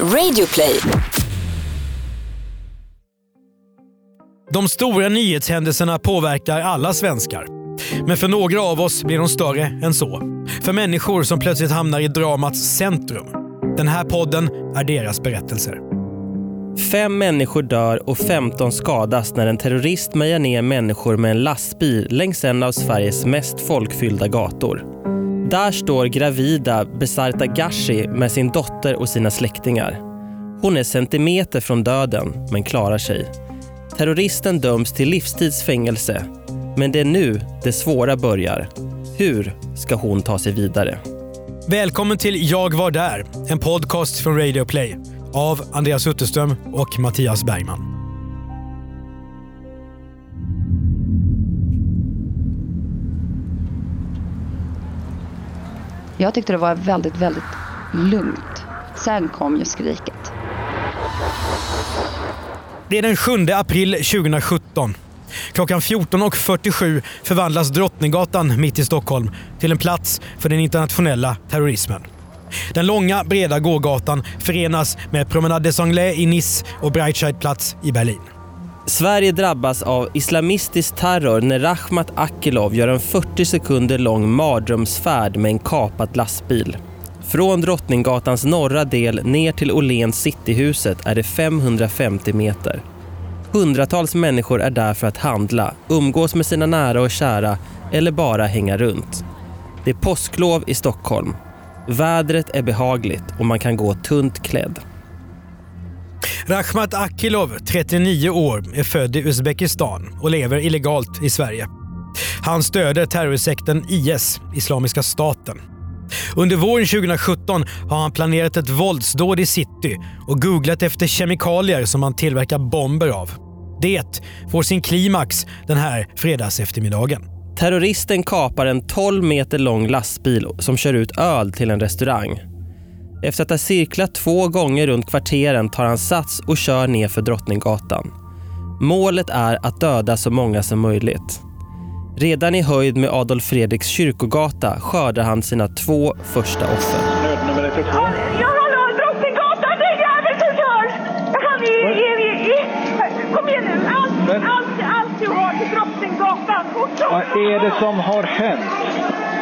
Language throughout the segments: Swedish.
Radioplay. De stora nyhetshändelserna påverkar alla svenskar. Men för några av oss blir de större än så. För människor som plötsligt hamnar i dramats centrum. Den här podden är deras berättelser. Fem människor dör och 15 skadas när en terrorist mejar ner människor med en lastbil längs en av Sveriges mest folkfyllda gator. Där står gravida Besarta Gashi med sin dotter och sina släktingar. Hon är centimeter från döden, men klarar sig. Terroristen döms till livstidsfängelse. Men det är nu det svåra börjar. Hur ska hon ta sig vidare? Välkommen till Jag var där, en podcast från Radio Play av Andreas Utterström och Mattias Bergman. Jag tyckte det var väldigt, väldigt lugnt. Sen kom ju skriket. Det är den 7 april 2017. Klockan 14.47 förvandlas Drottninggatan mitt i Stockholm till en plats för den internationella terrorismen. Den långa, breda gågatan förenas med Promenade des Anglais i Nice och Breitscheidplatz i Berlin. Sverige drabbas av islamistisk terror när Rahmat Akilov gör en 40 sekunder lång mardrömsfärd med en kapad lastbil. Från Drottninggatans norra del ner till Åhléns Cityhuset är det 550 meter. Hundratals människor är där för att handla, umgås med sina nära och kära eller bara hänga runt. Det är påsklov i Stockholm. Vädret är behagligt och man kan gå tunt klädd. Rachmat Akilov, 39 år, är född i Uzbekistan och lever illegalt i Sverige. Han stöder terrorsekten IS, Islamiska staten. Under våren 2017 har han planerat ett våldsdåd i city och googlat efter kemikalier som han tillverkar bomber av. Det får sin klimax den här fredagseftermiddagen. Terroristen kapar en 12 meter lång lastbil som kör ut öl till en restaurang. Efter att ha cirklat två gånger runt kvarteren tar han sats och kör ner för Drottninggatan. Målet är att döda så många som möjligt. Redan i höjd med Adolf Fredriks kyrkogata skördar han sina två första offer. Nödnummer 112. Ja, hallå, Drottninggatan, det är jävel som kör! Han är, är, Kom igen nu, allt, allt, allt du har till Drottninggatan. Vad är det som har hänt?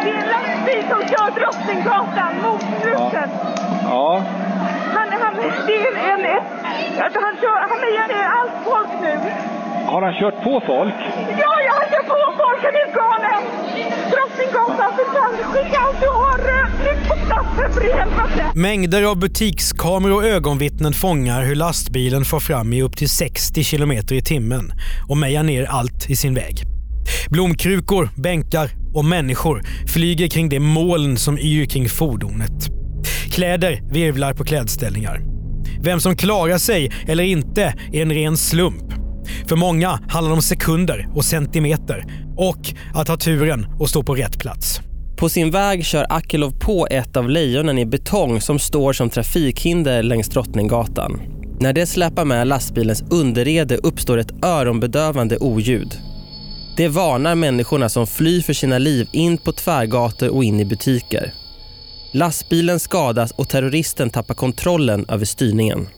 Det är en lastbil som kör Drottninggatan mot Struten. Ja, Han, han, det är en, en, ett, alltså han kör, han mejar ner allt folk nu. har han kört på folk? Ja, jag har kört på folk, han är galen! Drottninggatan, för fan, skicka allt du har rökt nytt på platsen för helvete! Mängder av butikskameror och ögonvittnen fångar hur lastbilen får fram i upp till 60 km i timmen och mejar ner allt i sin väg. Blomkrukor, bänkar och människor flyger kring det moln som yr kring fordonet. Kläder virvlar på klädställningar. Vem som klarar sig eller inte är en ren slump. För många handlar det om sekunder och centimeter och att ha turen och stå på rätt plats. På sin väg kör Akilov på ett av lejonen i betong som står som trafikhinder längs Drottninggatan. När det släpar med lastbilens underrede uppstår ett öronbedövande oljud. Det varnar människorna som flyr för sina liv in på tvärgator och in i butiker. Lastbilen skadas och terroristen tappar kontrollen över styrningen.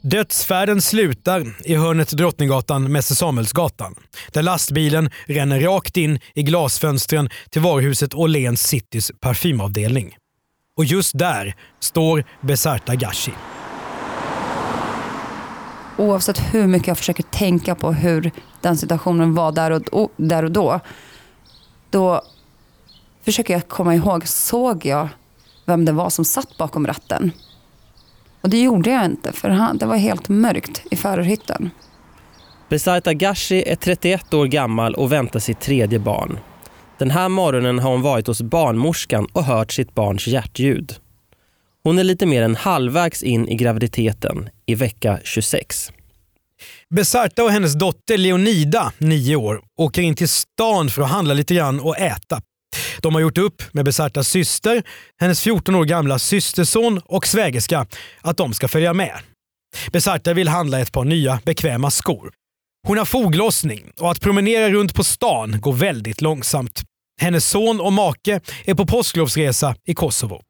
Dödsfärden slutar i hörnet Drottninggatan Mäster Samuelsgatan där lastbilen ränner rakt in i glasfönstren till varuhuset Åhléns Citys parfymavdelning. Och just där står Besarta Gashi. Oavsett hur mycket jag försöker tänka på hur den situationen var där och, och, där och då. Då försöker jag komma ihåg, såg jag vem det var som satt bakom ratten? Och det gjorde jag inte, för han, det var helt mörkt i förarhytten. Besarta Gashi är 31 år gammal och väntar sitt tredje barn. Den här morgonen har hon varit hos barnmorskan och hört sitt barns hjärtljud. Hon är lite mer än halvvägs in i graviditeten, i vecka 26. Besarta och hennes dotter Leonida, 9 år, åker in till stan för att handla lite grann och äta. De har gjort upp med Besartas syster, hennes 14 år gamla systerson och svägerska att de ska följa med. Besarta vill handla ett par nya bekväma skor. Hon har foglossning och att promenera runt på stan går väldigt långsamt. Hennes son och make är på påsklovsresa i Kosovo.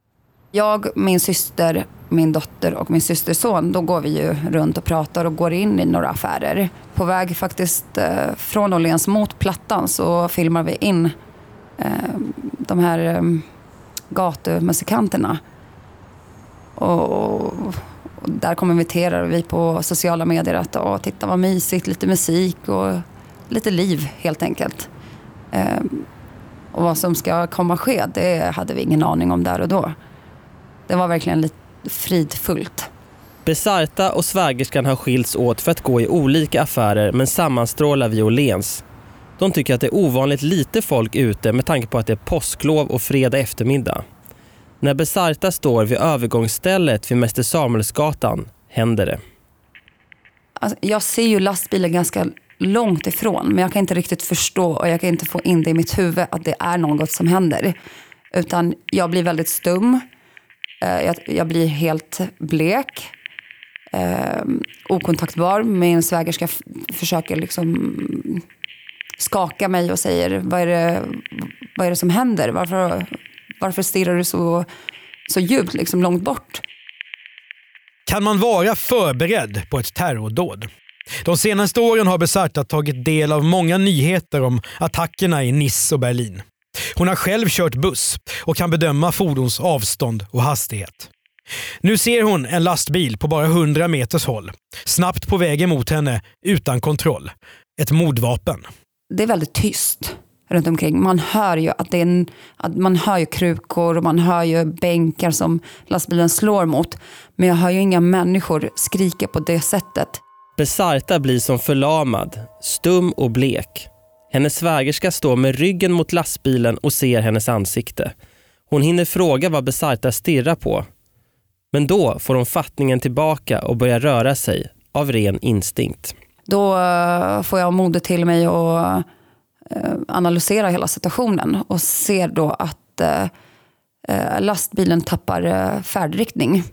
Jag, min syster min dotter och min systerson, då går vi ju runt och pratar och går in i några affärer. På väg faktiskt eh, från Åhléns mot Plattan så filmar vi in Eh, de här eh, gatumusikanterna. Och, och där kommenterar vi på sociala medier att åh, titta vad mysigt, lite musik och lite liv helt enkelt. Eh, och vad som ska komma ske, det hade vi ingen aning om där och då. Det var verkligen lite fridfullt. Besarta och svägerskan har skilts åt för att gå i olika affärer men sammanstrålar vid Åhléns. De tycker att det är ovanligt lite folk ute med tanke på att det är påsklov och fredag eftermiddag. När Besarta står vid övergångsstället vid Mäster Samuelsgatan händer det. Alltså, jag ser ju lastbilen ganska långt ifrån men jag kan inte riktigt förstå och jag kan inte få in det i mitt huvud att det är något som händer. Utan jag blir väldigt stum. Eh, jag, jag blir helt blek. Eh, okontaktbar. Min svägerska försöker liksom skakar mig och säger vad är det, vad är det som händer? Varför, varför stirrar du så, så djupt, liksom långt bort? Kan man vara förberedd på ett terrordåd? De senaste åren har Besarta tagit del av många nyheter om attackerna i Nice och Berlin. Hon har själv kört buss och kan bedöma fordons avstånd och hastighet. Nu ser hon en lastbil på bara 100 meters håll. Snabbt på väg emot henne utan kontroll. Ett mordvapen det är väldigt tyst runt omkring. Man hör ju att det är en, att man hör ju krukor och man hör ju bänkar som lastbilen slår mot. Men jag hör ju inga människor skrika på det sättet. Besarta blir som förlamad, stum och blek. Hennes svägerska står med ryggen mot lastbilen och ser hennes ansikte. Hon hinner fråga vad Besarta stirrar på. Men då får hon fattningen tillbaka och börjar röra sig av ren instinkt. Då eh, får jag modet till mig att eh, analysera hela situationen och ser då att eh, lastbilen tappar färdriktning.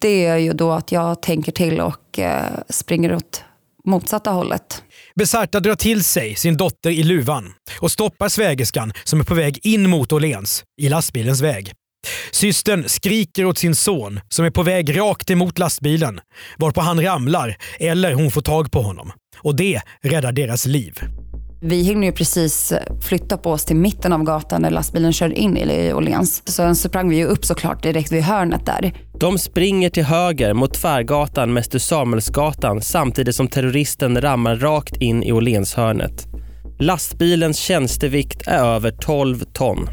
Det är ju då att jag tänker till och springer åt motsatta hållet. Besarta drar till sig sin dotter i luvan och stoppar svägerskan som är på väg in mot Åhléns i lastbilens väg. Systern skriker åt sin son som är på väg rakt emot lastbilen varpå han ramlar eller hon får tag på honom. Och det räddar deras liv. Vi hinner ju precis flytta på oss till mitten av gatan när lastbilen kör in i Åhléns. Sen så sprang vi ju upp såklart direkt vid hörnet där. De springer till höger mot Tvärgatan, Mäster Samuelsgatan samtidigt som terroristen rammar rakt in i Åhlénshörnet. Lastbilens tjänstevikt är över 12 ton.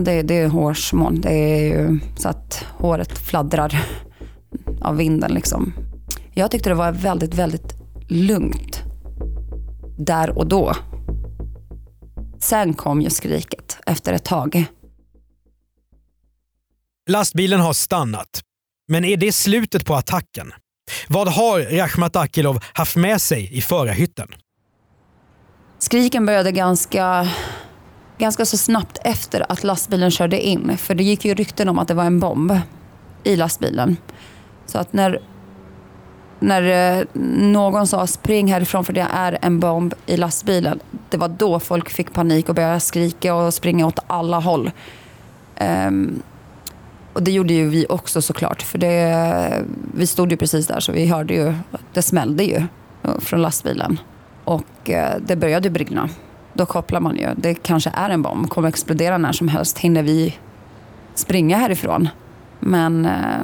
Det, det är hårsmån. Det är ju så att håret fladdrar av vinden liksom. Jag tyckte det var väldigt, väldigt lugnt där och då. Sen kom ju skriket efter ett tag. Lastbilen har stannat. Men är det slutet på attacken? Vad har Rakhmat Akilov haft med sig i förarhytten? Skriken började ganska, ganska så snabbt efter att lastbilen körde in. För det gick ju rykten om att det var en bomb i lastbilen. Så att när, när eh, någon sa spring härifrån för det är en bomb i lastbilen. Det var då folk fick panik och började skrika och springa åt alla håll. Um, och det gjorde ju vi också såklart. För det, vi stod ju precis där så vi hörde ju, det smällde ju eh, från lastbilen. Och eh, det började brinna. Då kopplar man ju, det kanske är en bomb, kommer explodera när som helst. Hinner vi springa härifrån? Men eh,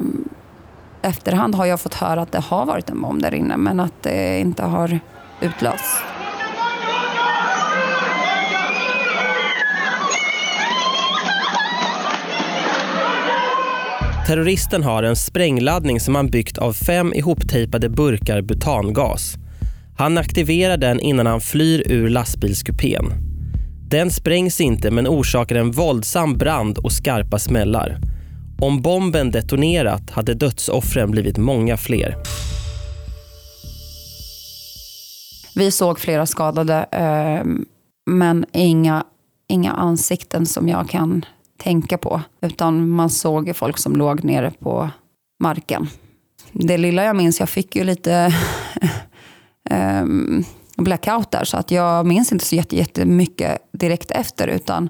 efterhand har jag fått höra att det har varit en bomb där inne men att det inte har utlösts. Terroristen har en sprängladdning som han byggt av fem ihoptejpade burkar butangas. Han aktiverar den innan han flyr ur lastbilskupén. Den sprängs inte men orsakar en våldsam brand och skarpa smällar. Om bomben detonerat hade dödsoffren blivit många fler. Vi såg flera skadade ehm, men inga, inga ansikten som jag kan tänka på. Utan man såg folk som låg nere på marken. Det lilla jag minns, jag fick ju lite eh, blackout där så att jag minns inte så jätte- jättemycket direkt efter utan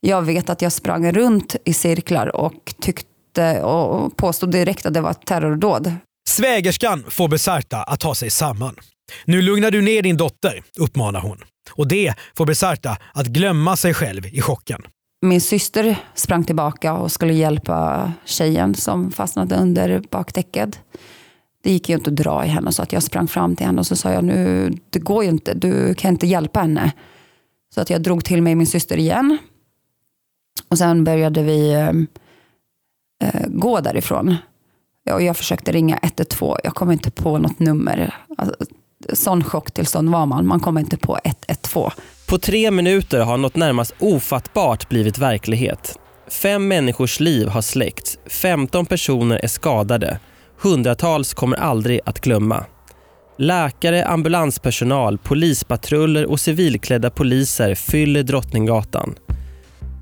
jag vet att jag sprang runt i cirklar och tyck, fortsatte och påstod direkt att det var ett terrordåd. Svägerskan får Besarta att ta sig samman. Nu lugnar du ner din dotter, uppmanar hon. Och det får Besarta att glömma sig själv i chocken. Min syster sprang tillbaka och skulle hjälpa tjejen som fastnade under bakdäcket. Det gick ju inte att dra i henne så att jag sprang fram till henne och så sa jag nu, det går ju inte, du kan inte hjälpa henne. Så att jag drog till mig min syster igen. Och sen började vi eh, eh gå därifrån. Och jag försökte ringa 112, jag kom inte på något nummer. Alltså, sån chocktillstånd var man, man kom inte på 112. På tre minuter har något närmast ofattbart blivit verklighet. Fem människors liv har släckts, 15 personer är skadade. Hundratals kommer aldrig att glömma. Läkare, ambulanspersonal, polispatruller och civilklädda poliser fyller Drottninggatan.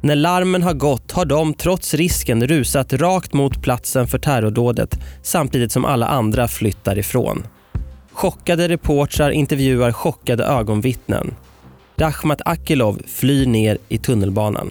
När larmen har gått har de trots risken rusat rakt mot platsen för terrordådet samtidigt som alla andra flyttar ifrån. Chockade reportrar intervjuar chockade ögonvittnen. Rachmat Akilov flyr ner i tunnelbanan.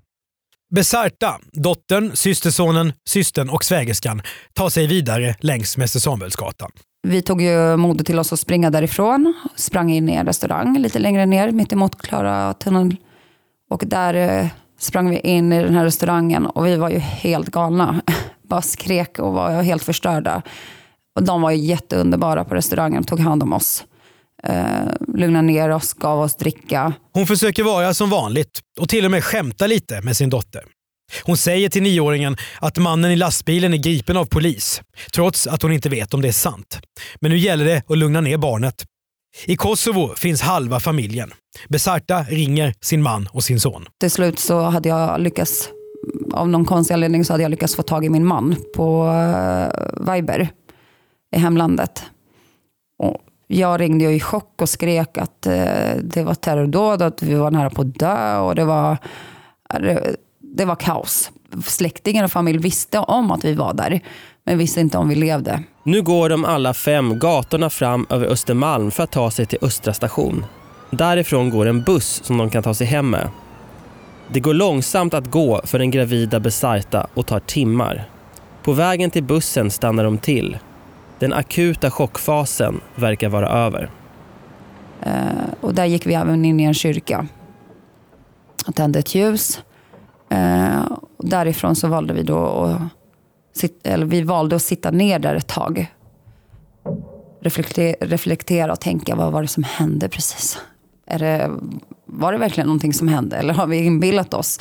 Besarta, dottern, systersonen, systern och svägerskan tar sig vidare längs Mäster Samuelsgatan. Vi tog ju modet till oss att springa därifrån. Sprang in i en restaurang lite längre ner, mitt emot Klara tunneln. Och där eh, sprang vi in i den här restaurangen och vi var ju helt galna. Bara skrek och var helt förstörda. Och de var ju jätteunderbara på restaurangen och tog hand om oss. Eh, lugnade ner oss, gav oss dricka. Hon försöker vara som vanligt och till och med skämta lite med sin dotter. Hon säger till nioåringen att mannen i lastbilen är gripen av polis, trots att hon inte vet om det är sant. Men nu gäller det att lugna ner barnet. I Kosovo finns halva familjen. Besarta ringer sin man och sin son. Till slut så hade jag lyckats, av någon konstig anledning så hade jag lyckats få tag i min man på uh, Viber i hemlandet. Och jag ringde i chock och skrek att eh, det var terrordåd, att vi var nära på att dö och det var, det, det var kaos. Släktingar och familj visste om att vi var där, men visste inte om vi levde. Nu går de alla fem gatorna fram över Östermalm för att ta sig till Östra station. Därifrån går en buss som de kan ta sig hem med. Det går långsamt att gå för den gravida Besarta och tar timmar. På vägen till bussen stannar de till. Den akuta chockfasen verkar vara över. Eh, och där gick vi även in i en kyrka och tände ett ljus. Eh, därifrån så valde vi då att, sit, eller vi valde att sitta ner där ett tag. Reflektera, reflektera och tänka, vad var det som hände precis? Är det, var det verkligen någonting som hände eller har vi inbillat oss?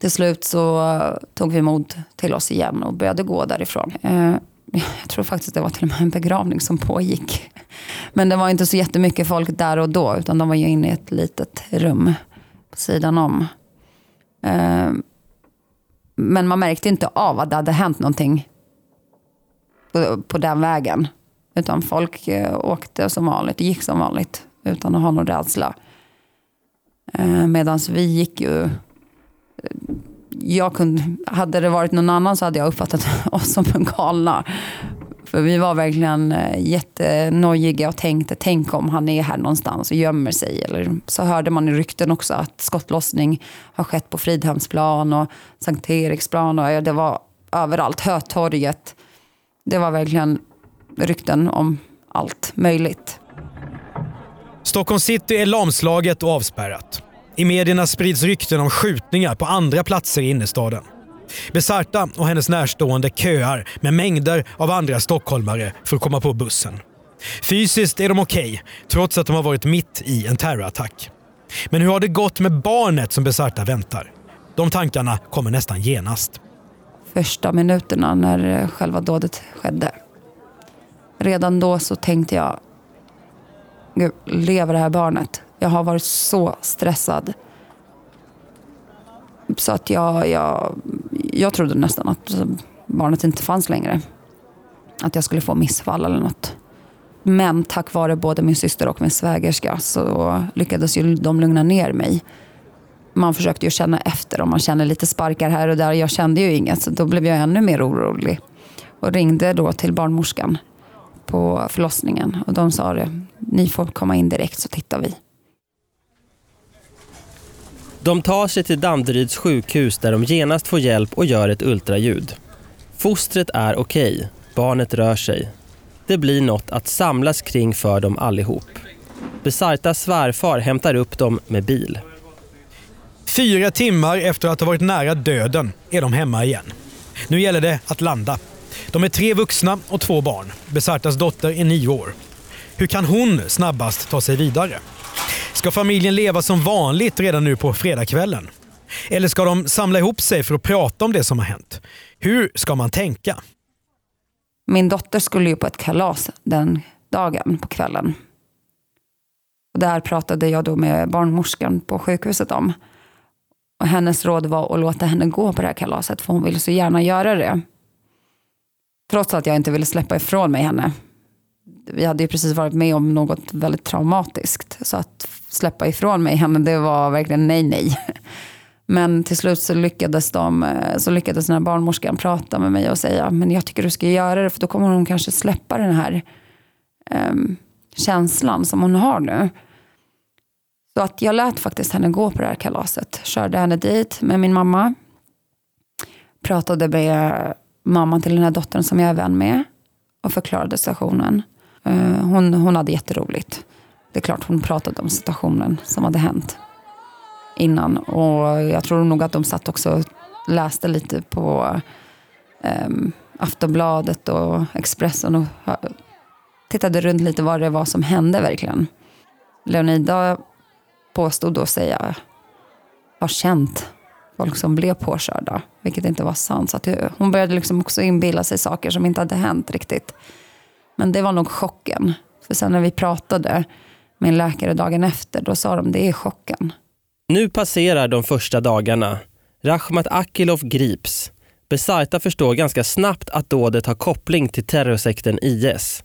Till slut så tog vi mod till oss igen och började gå därifrån. Eh, jag tror faktiskt det var till och med en begravning som pågick. Men det var inte så jättemycket folk där och då, utan de var ju inne i ett litet rum på sidan om. Eh, men man märkte inte av att det hade hänt någonting på, på den vägen. Utan folk eh, åkte som vanligt, gick som vanligt utan att ha någon rädsla. Eh, Medan vi gick ju... Jag kunde, hade det varit någon annan så hade jag uppfattat oss som galna. För vi var verkligen eh, jättenojiga och tänkte, tänk om han är här någonstans och gömmer sig. Eller så hörde man i rykten också att skottlossning har skett på Fridhemsplan och Sankt Eriksplan. Och det var överallt, Hötorget. Det var verkligen rykten om allt möjligt. Stockholm city är lamslaget och avspärrat. I medierna sprids rykten om skjutningar på andra platser i innerstaden. Besarta och hennes närstående köar med mängder av andra stockholmare för att komma på bussen. Fysiskt är de okej, okay, trots att de har varit mitt i en terrorattack. Men hur har det gått med barnet som Besarta väntar? De tankarna kommer nästan genast. Första minuterna när eh, själva dådet skedde. Redan då så tänkte jag, Gud, lever det här barnet? Jag har varit så stressad. Så att jag, jag, jag trodde nästan att barnet inte fanns längre. Att jag skulle få missfall eller något. Men tack vare både min syster och min svägerska så lyckades ju de lugna ner mig. Man försökte ju känna efter om man känner lite sparkar här och där. Jag kände ju inget så då blev jag ännu mer orolig. Och ringde då till barnmorskan på förlossningen och de sa det. Ni får komma in direkt så tittar vi. De tar sig till Danderyds sjukhus där de genast får hjälp och gör ett ultraljud. Fostret är okej, barnet rör sig. Det blir något att samlas kring för dem allihop. Besartas svärfar hämtar upp dem med bil. Fyra timmar efter att ha varit nära döden är de hemma igen. Nu gäller det att landa. De är tre vuxna och två barn. Besartas dotter är nio år. Hur kan hon snabbast ta sig vidare? Ska familjen leva som vanligt redan nu på fredagskvällen? Eller ska de samla ihop sig för att prata om det som har hänt? Hur ska man tänka? Min dotter skulle ju på ett kalas den dagen på kvällen. Och där pratade jag då med barnmorskan på sjukhuset om. Och hennes råd var att låta henne gå på det här kalaset för hon ville så gärna göra det. Trots att jag inte ville släppa ifrån mig henne. Vi hade ju precis varit med om något väldigt traumatiskt. Så att släppa ifrån mig henne, det var verkligen nej, nej. Men till slut så lyckades, de, eh, så lyckades den här barnmorskan prata med mig och säga, men jag tycker du ska göra det, för då kommer hon kanske släppa den här um, känslan som hon har nu. Så att jag lät faktiskt henne gå på det här kalaset. Körde henne dit med min mamma. Pratade med mamman till den här dottern som jag är vän med. Och förklarade situationen. Eh, hon, hon hade jätteroligt. Det är klart hon pratade om situationen som hade hänt innan. Och jag tror nog att de satt också och läste lite på um, Aftonbladet och Expressen och tittade runt lite vad det var som hände verkligen. Leonida påstod då säga har känt folk som blev påkörda, vilket inte var sant. Så att hon började liksom också inbilla sig saker som inte hade hänt riktigt. Men det var nog chocken. För sen när vi pratade med en läkare dagen efter, då sa de det är chocken. Nu passerar de första dagarna. Rachmat Akilov grips. Besarta förstår ganska snabbt att dådet har koppling till terrorsekten IS.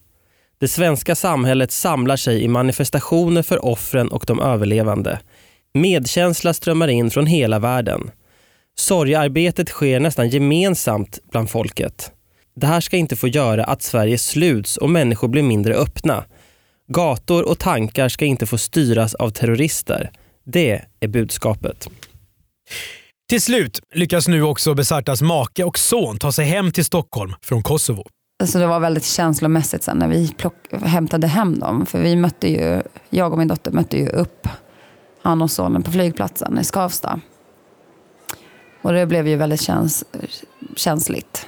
Det svenska samhället samlar sig i manifestationer för offren och de överlevande. Medkänsla strömmar in från hela världen. Sorgearbetet sker nästan gemensamt bland folket. Det här ska inte få göra att Sverige sluts och människor blir mindre öppna. Gator och tankar ska inte få styras av terrorister. Det är budskapet. Till slut lyckas nu också Besartas make och son ta sig hem till Stockholm från Kosovo. Alltså det var väldigt känslomässigt sen när vi plock, hämtade hem dem. För vi mötte ju, jag och min dotter mötte ju upp han och sonen på flygplatsen i Skavsta. Och det blev ju väldigt käns, känsligt.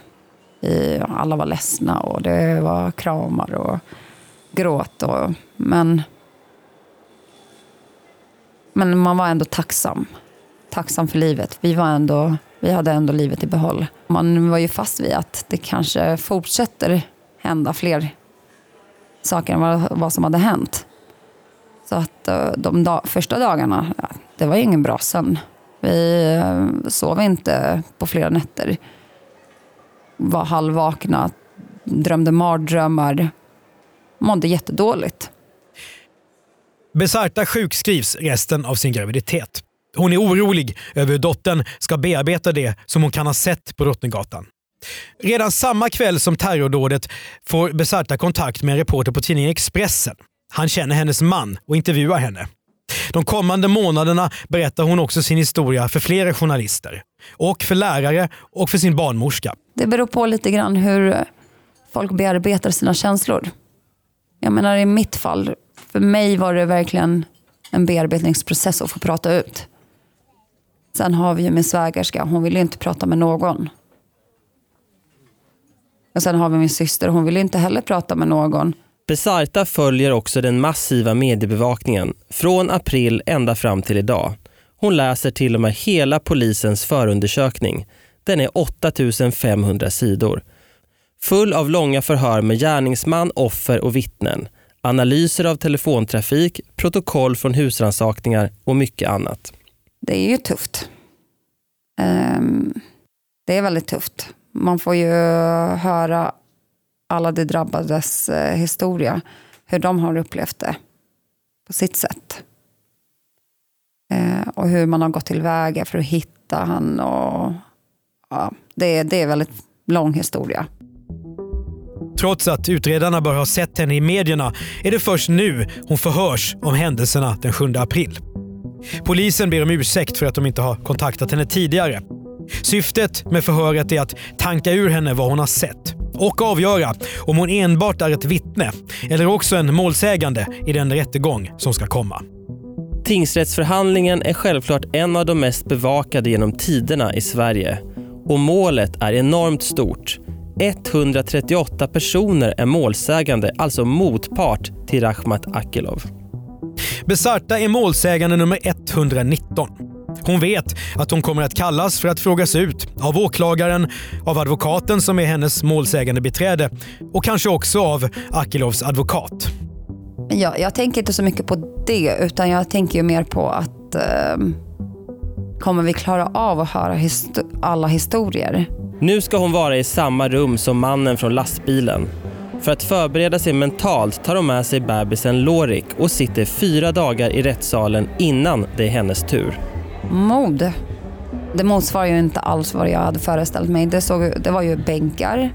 I, alla var ledsna och det var kramar och gråt. Och, men, men man var ändå tacksam. Tacksam för livet. Vi, var ändå, vi hade ändå livet i behåll. Man var ju fast vid att det kanske fortsätter hända fler saker än vad, vad som hade hänt. Så att eh, de da första dagarna, det var ju ingen bra sömn. Vi eh, sov inte på flera nätter. Var halvvakna, drömde mardrömmar. Mådde jättedåligt. Besarta sjukskrivs resten av sin graviditet. Hon är orolig över hur dottern ska bearbeta det som hon kan ha sett på Drottninggatan. Redan samma kväll som terrordådet får Besarta kontakt med en reporter på tidningen Expressen. Han känner hennes man och intervjuar henne. De kommande månaderna berättar hon också sin historia för flera journalister. Och för lärare och för sin barnmorska. Det beror på lite grann hur folk bearbetar sina känslor. Jag menar i mitt fall, för mig var det verkligen en bearbetningsprocess att få prata ut. Sen har vi ju min svägerska, hon vill inte prata med någon. Och sen har vi min syster, hon vill inte heller prata med någon. Besarta följer också den massiva mediebevakningen från april ända fram till idag. Hon läser till och med hela polisens förundersökning. Den är 8500 sidor. Full av långa förhör med gärningsman, offer och vittnen. Analyser av telefontrafik, protokoll från husransakningar och mycket annat. Det är ju tufft. Um, det är väldigt tufft. Man får ju höra alla de drabbades eh, historia, hur de har upplevt det på sitt sätt. Eh, och hur man har gått tillväga för att hitta han. Och, ja, det, det är en väldigt lång historia. Trots att utredarna bör ha sett henne i medierna är det först nu hon förhörs om händelserna den 7 april. Polisen ber om ursäkt för att de inte har kontaktat henne tidigare. Syftet med förhöret är att tanka ur henne vad hon har sett och avgöra om hon enbart är ett vittne eller också en målsägande i den rättegång som ska komma. Tingsrättsförhandlingen är självklart en av de mest bevakade genom tiderna i Sverige. Och målet är enormt stort. 138 personer är målsägande, alltså motpart till Rakhmat Akilov. Besarta är målsägande nummer 119. Hon vet att hon kommer att kallas för att frågas ut av åklagaren, av advokaten som är hennes målsägande beträde och kanske också av Akilovs advokat. Jag, jag tänker inte så mycket på det, utan jag tänker ju mer på att eh, kommer vi klara av att höra hist alla historier? Nu ska hon vara i samma rum som mannen från lastbilen. För att förbereda sig mentalt tar hon med sig bebisen Lorik och sitter fyra dagar i rättssalen innan det är hennes tur. Mod. Det motsvarar ju inte alls vad jag hade föreställt mig. Det, såg, det var ju bänkar.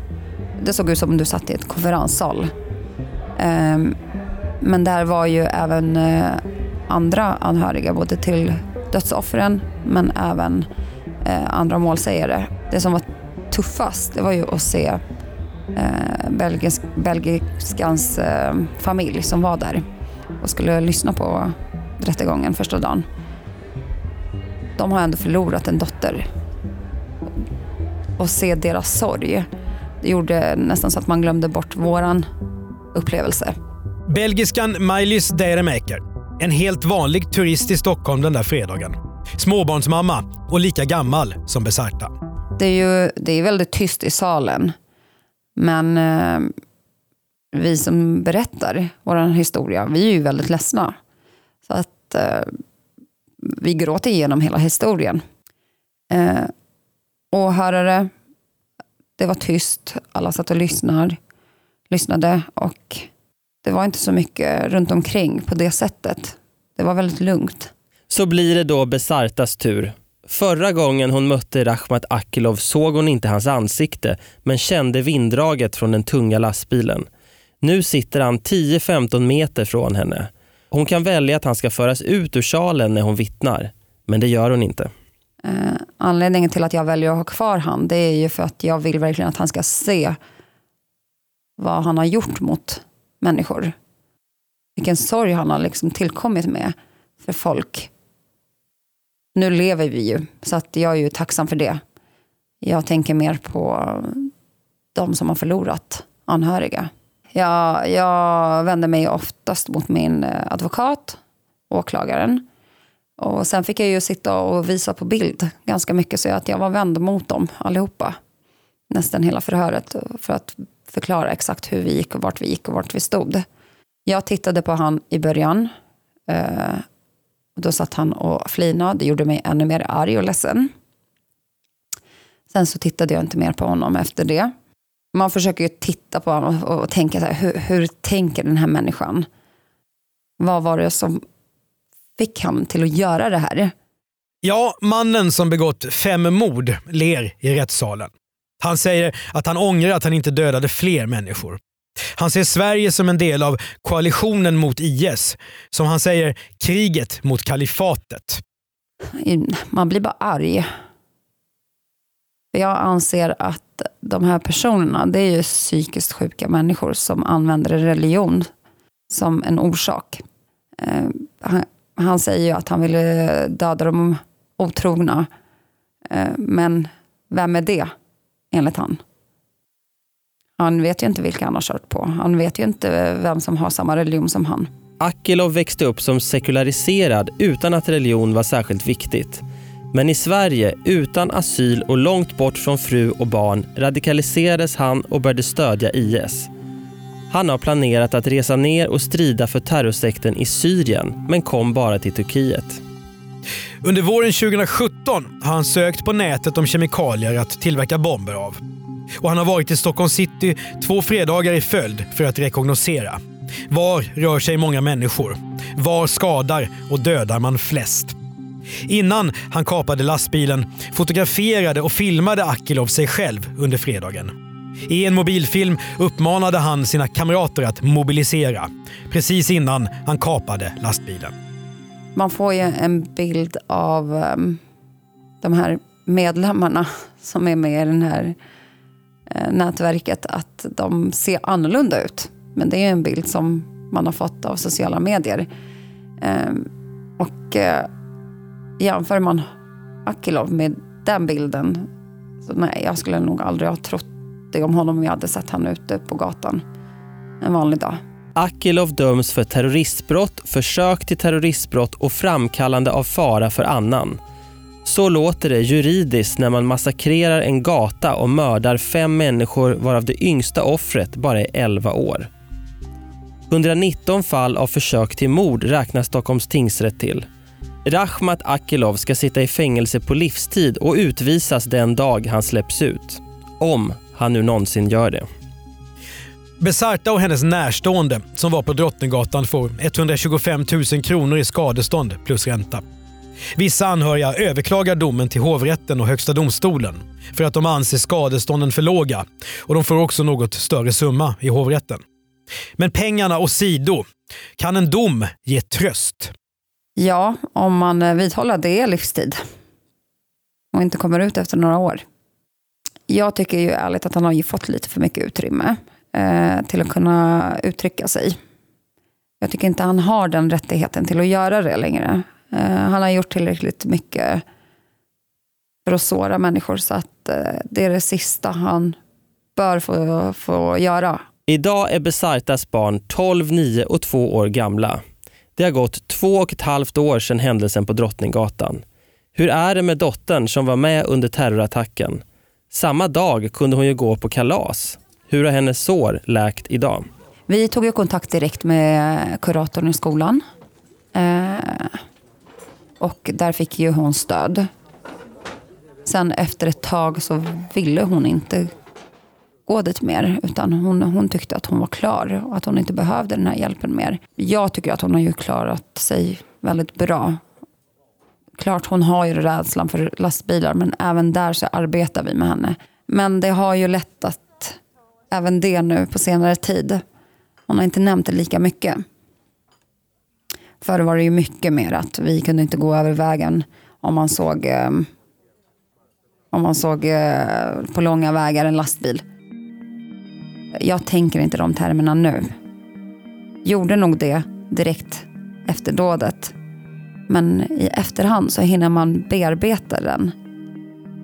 Det såg ut som om du satt i ett konferenssal. Um, men där var ju även uh, andra anhöriga, både till dödsoffren men även eh, andra målsägare. Det som var tuffast, det var ju att se eh, belgisk, belgiskans eh, familj som var där och skulle lyssna på rättegången första dagen de har ändå förlorat en dotter. Och se deras sorg, det gjorde nästan så att man glömde bort våran upplevelse. Belgiskan Maj-Lis Deremeker. En helt vanlig turist i Stockholm den där fredagen. Småbarnsmamma och lika gammal som Besarta. Det är ju det är väldigt tyst i salen. Men eh, vi som berättar vår historia, vi är ju väldigt ledsna. Så att eh, vi gråter igenom hela historien. Eh, åhörare, det var tyst. Alla satt och lyssnade, lyssnade och det var inte så mycket runt omkring på det sättet. Det var väldigt lugnt. Så blir det då Besartas tur. Förra gången hon mötte Rachmat Akilov såg hon inte hans ansikte men kände vinddraget från den tunga lastbilen. Nu sitter han 10-15 meter från henne. Hon kan välja att han ska föras ut ur salen när hon vittnar, men det gör hon inte. Eh, anledningen till att jag väljer att ha kvar han, det är ju för att jag vill verkligen att han ska se vad han har gjort mot människor. Vilken sorg han har liksom tillkommit med för folk. Nu lever vi ju, så att jag är ju tacksam för det. Jag tänker mer på de som har förlorat anhöriga. Jag, jag vänder mig oftast mot min eh, advokat, åklagaren. Och sen fick jag ju sitta och visa på bild ganska mycket, så att jag var vänd mot dem allihopa. Nästan hela förhöret, för att förklara exakt hur vi gick och vart vi gick och vart vi stod. Jag tittade på han i början. Eh, då satt han och flinade. Det gjorde mig ännu mer arg och ledsen. Sen så tittade jag inte mer på honom efter det. Man försöker ju titta på honom och tänka så här, hur, hur tänker den här människan? Vad var det som fick han till att göra det här? Ja, mannen som begått fem mord ler i rättssalen. Han säger att han ångrar att han inte dödade fler människor. Han ser Sverige som en del av koalitionen mot IS. Som han säger, kriget mot kalifatet. Man blir bara arg. Jag anser att de här personerna, det är ju psykiskt sjuka människor som använder religion som en orsak. Eh, han, säger ju att han ville döda de otrogna. Eh, men vem är det, enligt han? Han vet ju inte vilka han har kört på. Han vet ju inte vem som har samma religion som han. Akilov växte upp som sekulariserad utan att religion var särskilt viktigt. Men i Sverige, utan asyl och långt bort från fru och barn radikaliserades han och började stödja IS. Han har planerat att resa ner och strida för terrorsekten i Syrien men kom bara till Turkiet. Under våren 2017 har han sökt på nätet om kemikalier att tillverka bomber av. Och han har varit i Stockholm city två fredagar i följd för att rekognosera. Var rör sig många människor? Var skadar och dödar man flest? Innan han kapade lastbilen fotograferade och filmade Akilov sig själv under fredagen. I en mobilfilm uppmanade han sina kamrater att mobilisera precis innan han kapade lastbilen. Man får ju en bild av um, de här medlemmarna som är med i det här uh, nätverket att de ser annorlunda ut. Men det är en bild som man har fått av sociala medier. Um, och uh, jämför man Akilov med den bilden, så nej, jag skulle nog aldrig ha trott det om honom om jag hade sett honom ute på gatan en vanlig dag. Akilov döms för terroristbrott, försök till terroristbrott och framkallande av fara för annan. Så låter det juridiskt när man massakrerar en gata och mördar fem människor varav det yngsta offret bara är 11 år. 119 fall av försök till mord räknar Stockholms tingsrätt till. Rachmat Akilov ska sitta i fängelse på livstid och utvisas den dag han släpps ut. Om han nu någonsin gör det. Besarta och hennes närstående som var på Drottninggatan får 125 000 kronor i skadestånd plus ränta. Vissa anhöriga överklagar domen till hovrätten och Högsta domstolen för att de anser skadestånden för låga och de får också något större summa i hovrätten. Men pengarna åsido, kan en dom ge tröst? Ja, om man eh, vidhåller att det är livstid och inte kommer ut efter några år. Jag tycker ju ärligt att han har fått lite för mycket utrymme eh, till att kunna uttrycka sig. Jag tycker inte han har den rättigheten till att göra det längre. Eh, han har gjort tillräckligt mycket för att såra människor så att eh, det är det sista han bör få, få göra. Idag är Besartas barn 12, 9 och 2 år gamla. Det har gått två och ett halvt år sedan händelsen på Drottninggatan. Hur är det med dottern som var med under terrorattacken? Samma dag kunde hon ju gå på kalas. Hur har hennes sår läkt idag? Vi tog ju kontakt direkt med kuratorn i skolan. Eh, och där fick ju hon stöd. Sen efter ett tag så ville hon inte gå dit mer. Utan hon, hon tyckte att hon var klar och att hon inte behövde den här hjälpen mer. Jag tycker att hon har ju klarat sig väldigt bra. Klart hon har ju rädslan för lastbilar men även där så arbetar vi med henne. Men det har ju lättat även det nu på senare tid. Hon har inte nämnt det lika mycket. Förr var det ju mycket mer att vi kunde inte gå över vägen om man såg, eh, om man såg eh, på långa vägar en lastbil. Jag tänker inte de termerna nu. Gjorde nog det direkt efter dådet. Men i efterhand så hinner man bearbeta den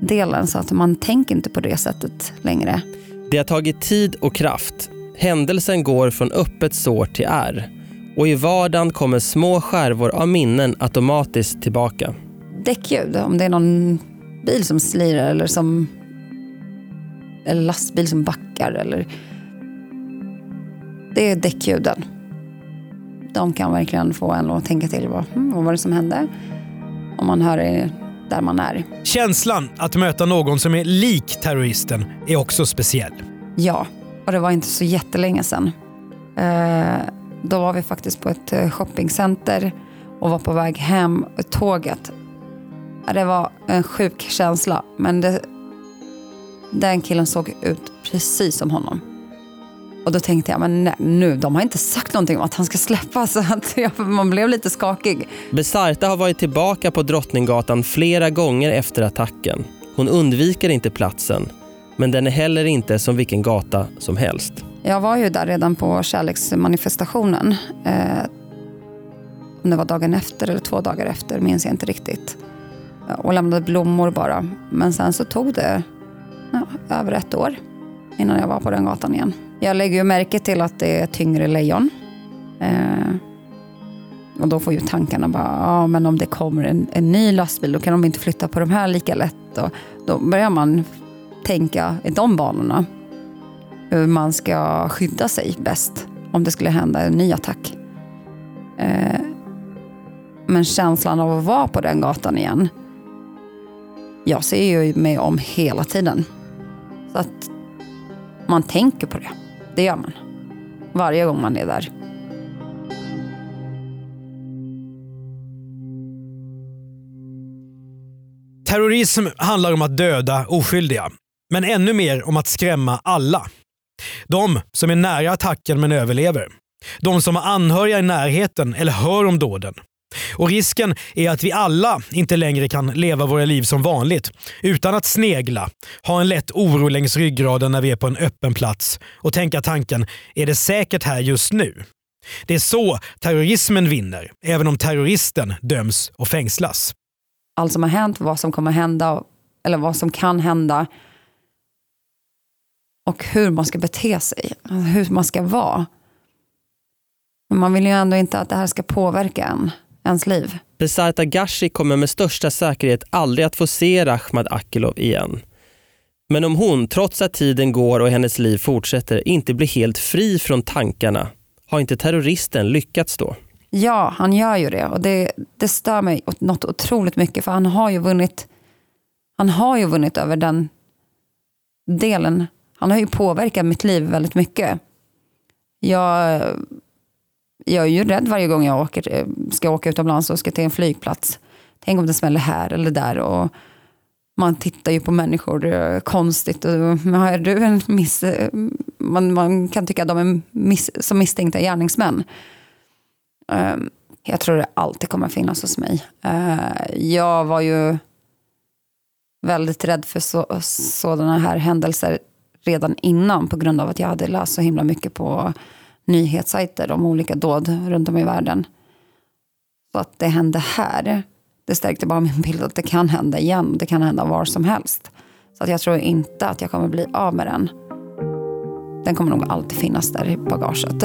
delen så att man tänker inte på det sättet längre. Det har tagit tid och kraft. Händelsen går från öppet sår till ärr. Och i vardagen kommer små skärvor av minnen automatiskt tillbaka. Däckljud, om det är någon bil som slirar eller som eller lastbil som backar. Eller... Det är däckljuden. De kan verkligen få en att tänka till. Vad, hm, vad var det som hände? Om man hör det där man är. Känslan att möta någon som är lik terroristen är också speciell. Ja, och det var inte så jättelänge sedan. Eh, då var vi faktiskt på ett eh, shoppingcenter och var på väg hem. Tåget. Det var en sjuk känsla, men det, den killen såg ut precis som honom. Och då tänkte jag, men nej, nu, de har inte sagt någonting om att han ska släppas. Så att jag, man blev lite skakig. Besarta har varit tillbaka på Drottninggatan flera gånger efter attacken. Hon undviker inte platsen, men den är heller inte som vilken gata som helst. Jag var ju där redan på kärleksmanifestationen. Eh, om det var dagen efter eller två dagar efter minns jag inte riktigt. Och lämnade blommor bara. Men sen så tog det ja, över ett år innan jag var på den gatan igen. Jag lägger ju märke till att det är tyngre lejon. Eh, och då får ju tankarna bara, ja men om det kommer en, en ny lastbil då kan de inte flytta på de här lika lätt. Och då börjar man tänka i de banorna. Hur man ska skydda sig bäst om det skulle hända en ny attack. Eh, Men känslan av att vara på den gatan igen. Jag ser ju mig om hela tiden. Så att man tänker på det. Det gör man. Varje gång man är där. Terrorism handlar om att döda oskyldiga. Men ännu mer om att skrämma alla. De som är nära attacken men överlever. De som har anhöriga i närheten eller hör om dåden. Och Risken är att vi alla inte längre kan leva våra liv som vanligt utan att snegla, ha en lätt oro längs ryggraden när vi är på en öppen plats och tänka tanken, är det säkert här just nu? Det är så terrorismen vinner, även om terroristen döms och fängslas. Allt som har hänt, vad som kommer hända eller vad som kan hända. Och hur man ska bete sig, hur man ska vara. Men man vill ju ändå inte att det här ska påverka en, ens liv. Besarta Gashi kommer med största säkerhet aldrig att få se Rahmat Akilov igen. Men om hon, trots att tiden går och hennes liv fortsätter, inte blir helt fri från tankarna, har inte terroristen lyckats då? Ja, han gör ju det. Och det, det stör mig något otroligt mycket. För han har ju vunnit, han har ju vunnit över den delen. Han har ju påverkat mitt liv väldigt mycket. Jag, jag är ju rädd varje gång jag åker, eh, ska åka utomlands och ska till en flygplats. Tänk om det smäller här eller där. Och man tittar ju på människor konstigt. Och, är du en miss, eh, man, man kan tycka att de är miss, som misstänkta gärningsmän. Ehm, jag tror det alltid kommer finnas hos mig. Eh, jag var ju väldigt rädd för så, sådana här händelser redan innan på grund av att jag hade läst så himla mycket på nyhetssajter om olika dåd runt om i världen. Så att det hände här, det stärkte bara min bild att det kan hända igen. Det kan hända var som helst. Så att jag tror inte att jag kommer bli av med den. Den kommer nog alltid finnas där i bagaget.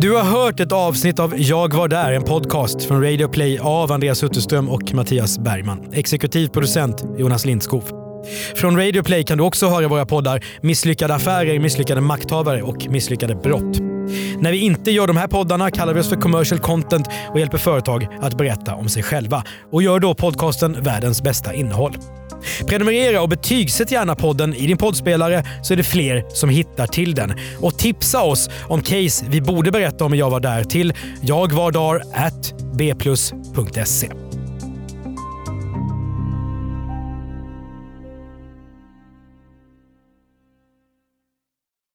Du har hört ett avsnitt av Jag var där, en podcast från Radio Play av Andreas Utterström och Mattias Bergman. Exekutiv producent Jonas Lindskov. Från Radio Play kan du också höra våra poddar Misslyckade affärer, Misslyckade makthavare och Misslyckade brott. När vi inte gör de här poddarna kallar vi oss för commercial content och hjälper företag att berätta om sig själva och gör då podcasten världens bästa innehåll. Prenumerera och betygsätt gärna podden i din poddspelare så är det fler som hittar till den. Och tipsa oss om case vi borde berätta om i Jag var där till jagvardar@bplus.se.